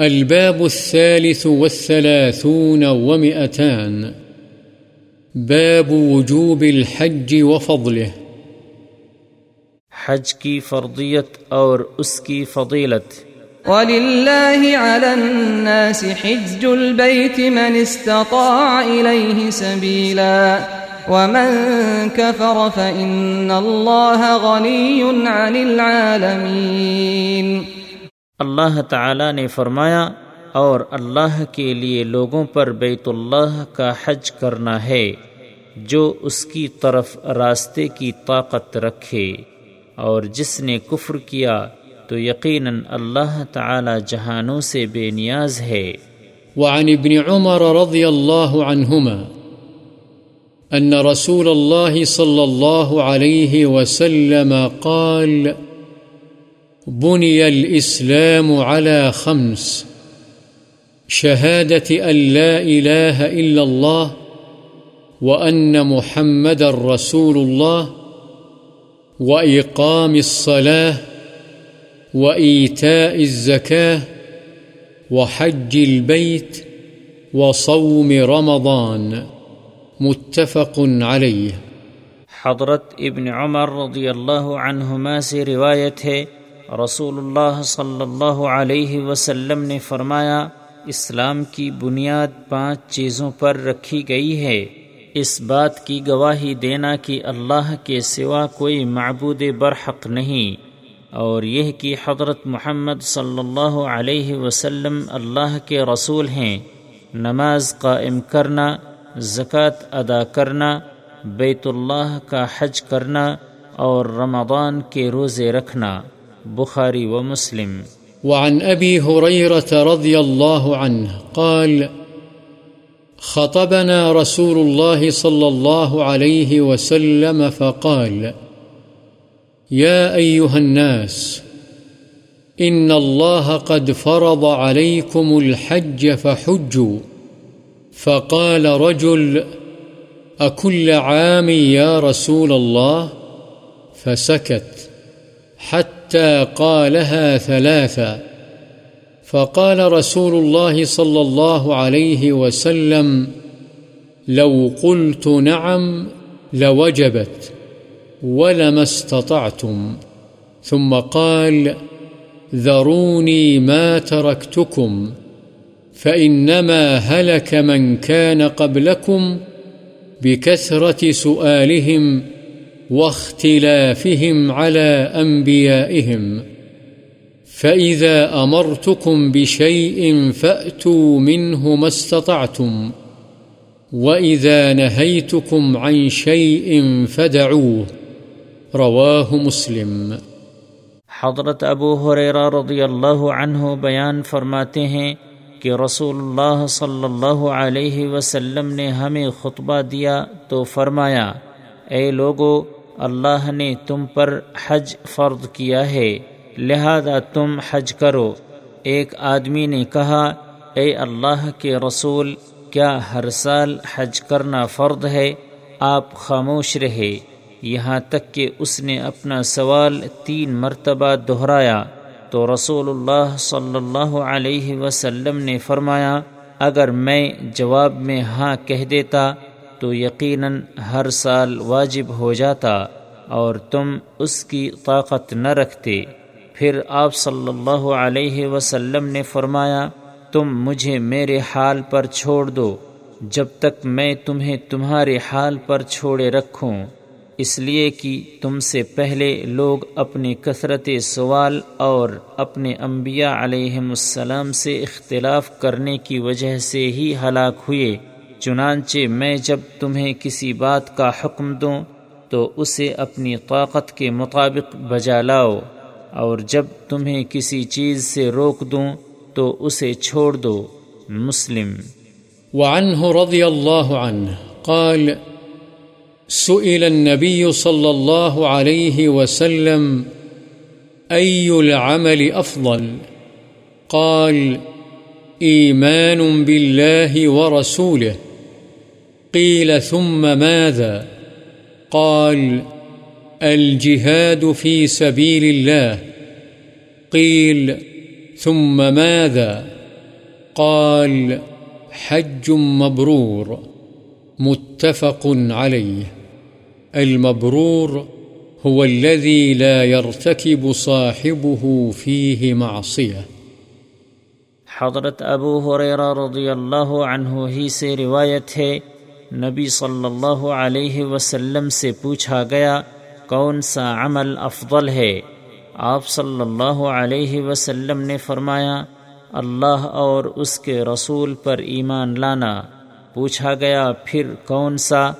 الباب الثالث والثلاثون ومئتان. باب وجوب الحج وفضله. حج کی فرضیت اور اس کی فضیلت. ولله على الناس حج البيت من استطاع إليه سبيلا. ومن كفر فإن الله غني عن العالمين. اللہ تعالی نے فرمایا، اور اللہ کے لیے لوگوں پر بیت اللہ کا حج کرنا ہے، جو اس کی طرف راستے کی طاقت رکھے۔ اور جس نے کفر کیا، تو یقیناً اللہ تعالی جہانوں سے بے نیاز ہے۔ وعن ابن عمر رضی اللہ عنہما أن رسول الله صلى الله عليه وسلم قال بني الإسلام على خمس. شهادة أن لا إله إلا الله وأن محمد رسول الله وإقام الصلاة وإيتاء الزكاة وحج البيت وصوم رمضان. متفق عليه. حضرت ابن عمر رضی اللہ عنہما سے روایت ہے رسول اللہ صلی اللہ علیہ وسلم نے فرمایا، اسلام کی بنیاد پانچ چیزوں پر رکھی گئی ہے۔ اس بات کی گواہی دینا کہ اللہ کے سوا کوئی معبود برحق نہیں۔ اور یہ کہ حضرت محمد صلی اللہ علیہ وسلم اللہ کے رسول ہیں۔ نماز قائم کرنا، زکوٰۃ ادا کرنا، بیت اللہ کا حج کرنا اور رمضان کے روزے رکھنا۔ بخاری و مسلم۔ وعن أبي هريرة رضي الله عنه قال، خطبنا رسول الله صلى الله عليه وسلم فقال يا أيها الناس إن الله قد فرض عليكم الحج فحجوا۔ فقال رجل أكل عام يا رسول الله فسكت حتى حتى قالها ثلاثا. فقال رسول الله صلى الله عليه وسلم، لو قلت نعم لوجبت ولما استطعتم. ثم قال، ذروني ما تركتكم، فإنما هلك من كان قبلكم بكثرة سؤالهم واختلافهم على أنبيائهم. فإذا أمرتكم بشيء فأتوا منه ما استطعتم. وإذا نهيتكم عن شيء فدعوه. رواه مسلم. حضرت ابو حریرہ رضی اللہ عنہ بیان فرماتے ہیں کہ رسول اللہ صلی اللہ علیہ وسلم نے ہمیں خطبہ دیا تو فرمایا، اے لوگو اللہ نے تم پر حج فرض کیا ہے، لہذا تم حج کرو۔ ایک آدمی نے کہا، اے اللہ کے رسول، کیا ہر سال حج کرنا فرد ہے؟ آپ خاموش رہے۔ یہاں تک کہ اس نے اپنا سوال تین مرتبہ دہرایا۔ تو رسول اللہ صلی اللہ علیہ وسلم نے فرمایا، اگر میں جواب میں ہاں کہہ دیتا تو یقیناً ہر سال واجب ہو جاتا اور تم اس کی طاقت نہ رکھتے۔ پھر آپ صلی اللہ علیہ وسلم نے فرمایا، تم مجھے میرے حال پر چھوڑ دو، جب تک میں تمہیں تمہارے حال پر چھوڑے رکھوں۔ اس لیے کہ تم سے پہلے لوگ اپنی کثرت سوال اور اپنے انبیاء علیہ السلام سے اختلاف کرنے کی وجہ سے ہی ہلاک ہوئے۔ چنانچہ میں جب تمہیں کسی بات کا حکم دوں تو اسے اپنی طاقت کے مطابق بجا لاؤ، اور جب تمہیں کسی چیز سے روک دوں تو اسے چھوڑ دو، مسلم۔ رضی اللہ عنہ قال، سئل النبي صلى الله عليه وسلم أي العمل أفضل قال إيمان بالله ورسوله قيل ثم ماذا؟ قال، الجهاد في سبيل الله. قيل، ثم ماذا؟ قال، حج مبرور، متفق عليه. المبرور هو الذي لا يرتكب صاحبه فيه معصية. حضرت ابو حریرہ رضی اللہ عنہ ہی سے روایت ہے نبی صلی اللہ علیہ وسلم سے پوچھا گیا، کون سا عمل افضل ہے؟ آپ صلی اللہ علیہ وسلم نے فرمایا، اللہ اور اس کے رسول پر ایمان لانا۔ پوچھا گیا، پھر کون سا؟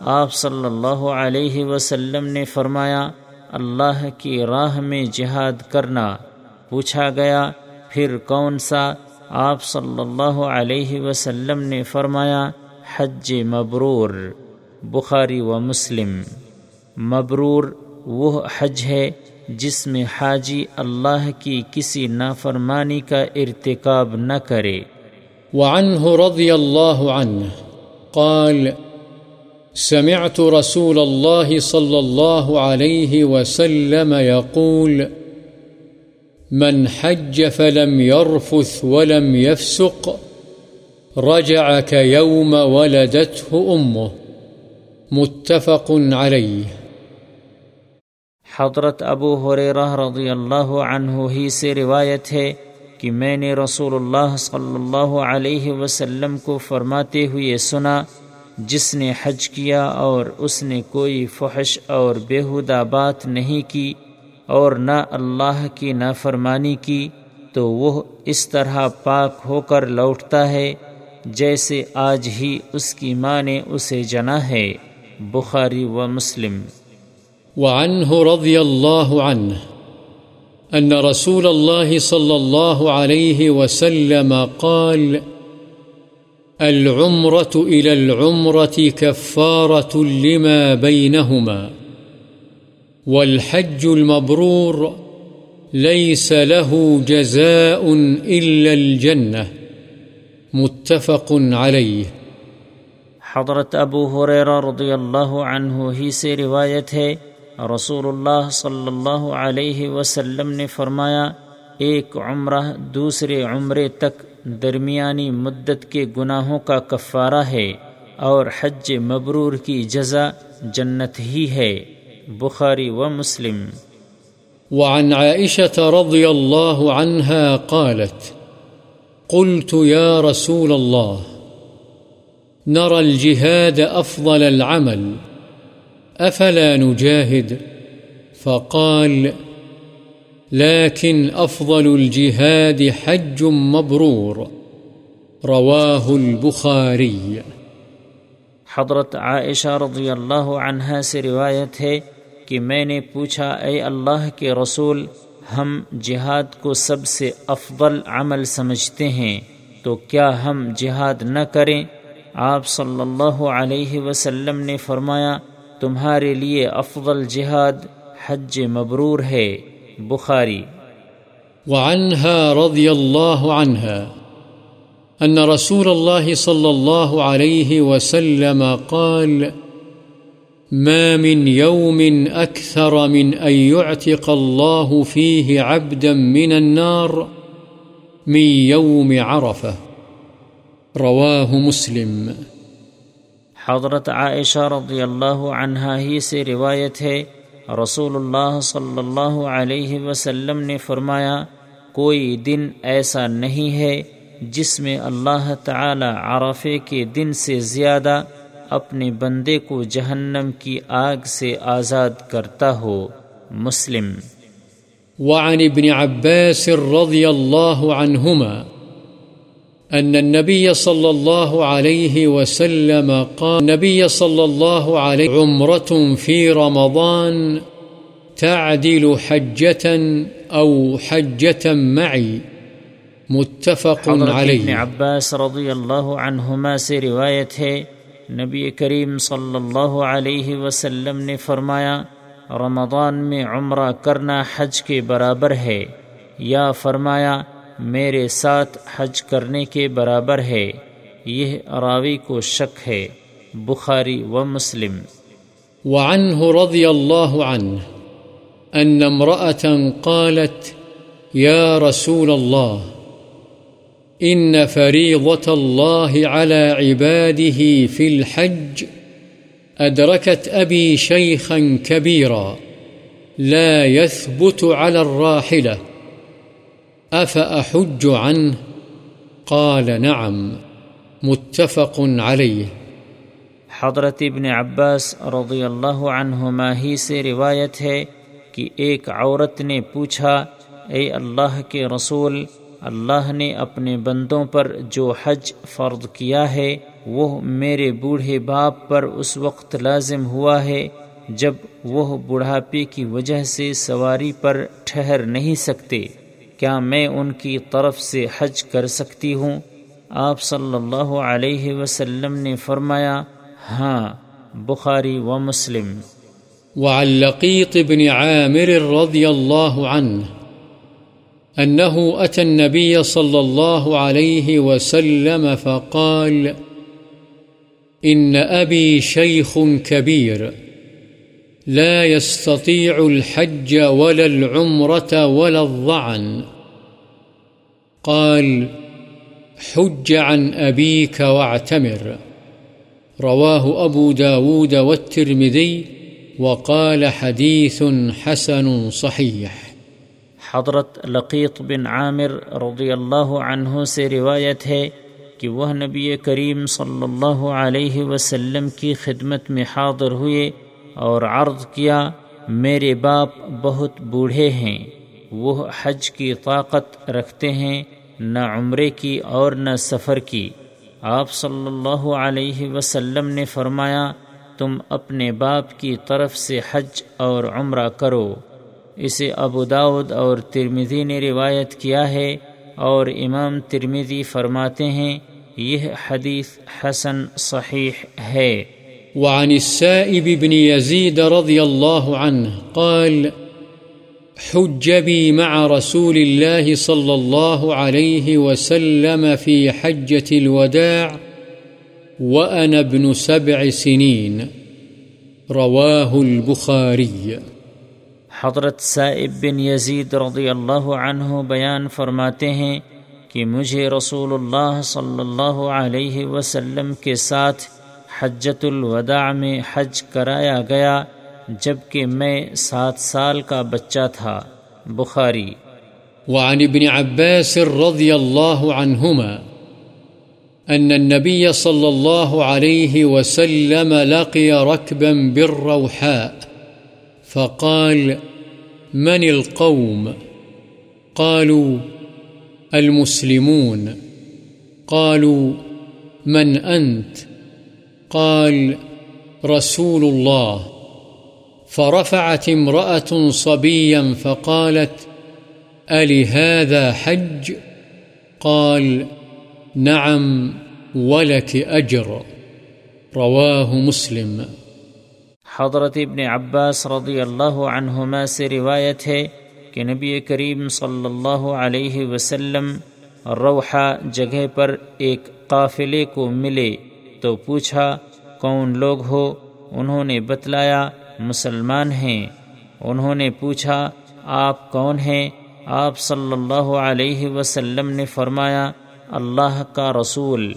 آپ صلی اللہ علیہ وسلم نے فرمایا، اللہ کی راہ میں جہاد کرنا۔ پوچھا گیا، پھر کون سا؟ آپ صلی اللہ علیہ وسلم نے فرمایا حج مبرور، بخاری و مسلم۔ مبرور وہ حج ہے جس میں حاجی اللہ کی کسی نافرمانی کا ارتکاب نہ کرے۔ وعنه رضی اللہ عنہ قال، سمعت رسول الله صلى الله عليه وسلم يقول من حج فلم يرفث ولم يفسق رجع كيوم ولدته أمه. متفق عليه. حضرت ابو حریرہ رضی اللہ عنہ ہی سے روایت ہے کہ میں نے رسول اللہ صلی اللہ علیہ وسلم کو فرماتے ہوئے سنا، جس نے حج کیا اور اس نے کوئی فحش اور بےحدہ بات نہیں کی اور نہ اللہ کی نافرمانی کی، تو وہ اس طرح پاک ہو کر لوٹتا ہے۔ جیسے آج ہی اس کی ماں نے اسے جنا ہے، بخاری و مسلم۔ وعنه رضي الله عنه أن رسول الله صلى الله عليه وسلم قال، العمرة إلى العمرة كفارة لما بينهما، والحج المبرور ليس له جزاء إلا الجنة۔ متفق عليه حضرت ابو حریرہ رضی اللہ عنہ ہی سے روایت ہے رسول اللہ صلی اللہ علیہ وسلم نے فرمایا ایک عمرہ دوسرے عمرے تک درمیانی مدت کے گناہوں کا کفارہ ہے اور حج مبرور کی جزا جنت ہی ہے۔ بخاری و مسلم۔ وعن عائشة رضي الله عنها قالت قلت يا رسول الله، نرى الجهاد أفضل العمل، أفلا نجاهد؟ فقال، لكن أفضل الجهاد حج مبرور، رواه البخاري. حضرت عائشہ رضی اللہ عنہ سے روایت ہے کہ میں نے پوچھا، اے اللہ کے رسول ہم جہاد کو سب سے افضل عمل سمجھتے ہیں، تو کیا ہم جہاد نہ کریں؟ آپ صلی اللہ علیہ وسلم نے فرمایا، تمہارے لیے افضل جہاد حج مبرور ہے۔ بخاری۔ وعنها رضي الله عنها أن رسول الله صلى الله عليه وسلم قال ما من يوم أكثر من أن يعتق الله فيه عبدا من النار من يوم عرفة. رواه مسلم. حضرت عائشہ رضی اللہ عنہ ہی سے روایت ہے، رسول اللہ صلی اللہ علیہ وسلم نے فرمایا، کوئی دن ایسا نہیں ہے جس میں اللہ تعالی عرفے کے دن سے زیادہ اپنے بندے کو جہنم کی آگ سے آزاد کرتا ہو۔ مسلم۔ وعن ابن عباس رضی اللہ عنہما أن النبي صلى الله عليه وسلم قال النبي صلى الله عليه عمرة في رمضان تعدل حجة أو حجة معي متفق عليه ابن عباس رضی اللہ عنہما سے روایت ہے نبی کریم صلی اللہ علیہ وسلم نے فرمایا، رمضان میں عمرہ کرنا حج کے برابر ہے۔ یا فرمایا، میرے ساتھ حج کرنے کے برابر ہے۔ یہ راوی کو شک ہے۔ بخاری و مسلم۔ وعنه رضي الله عنه أن امرأة قالت يا رسول الله إن فريضة الله على عباده في الحج أدركت أبي شيخا كبيرا لا يثبت على الراحلة أفأحج عنه؟ قال نعم، متفق عليه. حضرت ابن عباس رضی اللہ عنہما ہی سے روایت ہے کہ ایک عورت نے پوچھا، اے اللہ کے رسول اللہ نے اپنے بندوں پر جو حج فرض کیا ہے، وہ میرے بوڑھے باپ پر اس وقت لازم ہوا ہے جب وہ بڑھاپے کی وجہ سے سواری پر ٹھہر نہیں سکتے۔ کیا میں ان کی طرف سے حج کر سکتی ہوں؟ آپ صلی اللہ علیہ وسلم نے فرمایا ہاں بخاری و مسلم۔ وعن لقيط بن عامر رضي الله عنه أنه أتى النبي صلى الله عليه وسلم فقال، إن أبي شيخ كبير، لا يستطيع الحج ولا العمرة ولا الضعن. قال، حج عن أبيك واعتمر. رواه أبو داود والترمذي، وقال حديث حسن صحيح. حضرت لقیط بن عامر رضی اللہ عنہ سے روایت ہے کہ وہ نبی کریم صلی اللہ علیہ وسلم کی خدمت میں حاضر ہوئے اور عرض کیا، میرے باپ بہت بوڑھے ہیں، وہ حج کی طاقت رکھتے ہیں، نہ عمرے کی اور نہ سفر کی۔ آپ صلی اللہ علیہ وسلم نے فرمایا، تم اپنے باپ کی طرف سے حج اور عمرہ کرو۔ اسے ابو داود اور ترمیدی نے روایت کیا ہے اور امام ترمیدی فرماتے ہیں، یہ حدیث حسن صحیح ہے۔ وعن السائب بن يزيد رضي الله عنه قال، حج بي مع رسول الله صلى الله عليه وسلم في حجة الوداع وأنا ابن سبع سنين رواه البخاري حضرت صاحب بن یزید رضی اللہ عنہ بیان فرماتے ہیں کہ مجھے رسول اللہ صلی اللہ علیہ وسلم کے ساتھ حجت الوداع میں حج کرایا گیا جبکہ میں سات سال کا بچہ تھا۔ بخاری۔ وعن ابن عباس رضی اللہ عنہما أن النبي صلى الله عليه وسلم لقي ركبا بالروحاء فقال من القوم؟ قالوا المسلمون. قالوا من أنت؟ قال رسول الله. فرفعت امرأة صبيا فقالت ألي هذا حج؟ قال نعم ولك أجر. رواه مسلم. حضرت ابن عباس رضی اللہ عنہما سے روایت ہے کہ نبی کریم صلی اللہ علیہ وسلم روحا جگہ پر ایک قافلے کو ملے تو پوچھا، کون لوگ ہو؟ انہوں نے بتلایا، مسلمان ہیں۔ انہوں نے پوچھا، آپ کون ہیں؟ آپ صلی اللہ علیہ وسلم نے فرمایا، اللہ کا رسول۔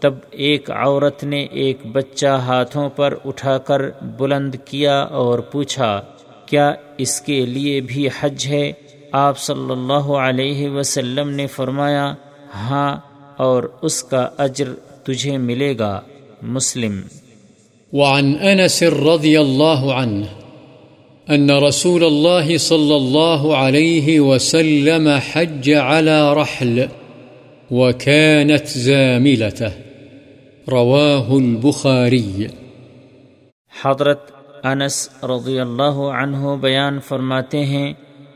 تب ایک عورت نے ایک بچہ ہاتھوں پر اٹھا کر بلند کیا اور پوچھا، کیا اس کے لیے بھی حج ہے؟ آپ صلی اللہ علیہ وسلم نے فرمایا ہاں اور اس کا اجر تجھے ملے گا۔ مسلم۔ وعن انس رضی اللہ عنہ، ان رسول الله صلى الله عليه وسلم حج على رحل وكانت زاملته رواه البخاری۔ حضرت انس رضی اللہ عنہ بیان فرماتے ہیں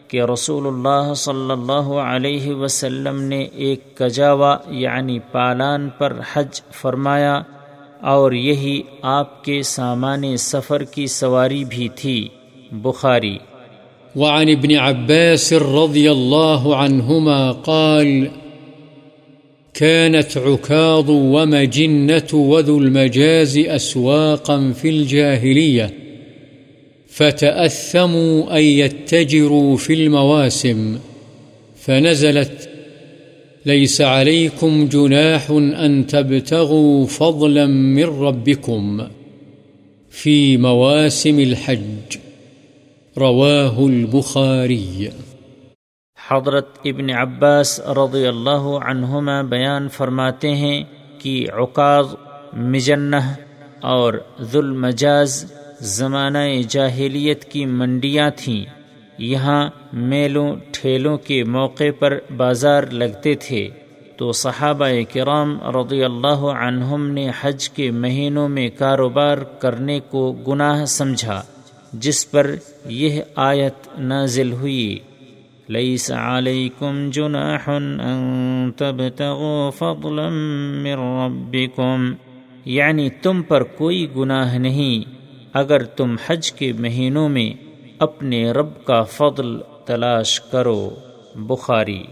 کہ رسول اللہ صلی اللہ علیہ وسلم نے ایک کجاوا یعنی پالان پر حج فرمایا اور یہی آپ کے سامان سفر کی سواری بھی تھی۔ بخاری۔ وعن ابن عباس رضی اللہ عنہما قال كانت عكاظ ومجنة وذو المجاز أسواقا في الجاهلية، فتأثموا أن يتجروا في المواسم، فنزلت ليس عليكم جناح أن تبتغوا فضلا من ربكم في مواسم الحج، رواه البخاري. حضرت ابن عباس رضی اللہ عنہما بیان فرماتے ہیں کہ عقاض مجنہ اور ذوالمجاز زمانہ جاہلیت کی منڈیاں تھیں۔ یہاں میلوں، ٹھیلوں کے موقع پر بازار لگتے تھے۔ تو صحابہ کرام رضی اللہ عنہم نے حج کے مہینوں میں کاروبار کرنے کو گناہ سمجھا، جس پر یہ آیت نازل ہوئی۔ ليس عليكم جناح أن تبتغوا فضلا من ربكم. یعنی تم پر کوئی گناہ نہیں، اگر تم حج کے مہینوں میں اپنے رب کا فضل تلاش کرو. بخاری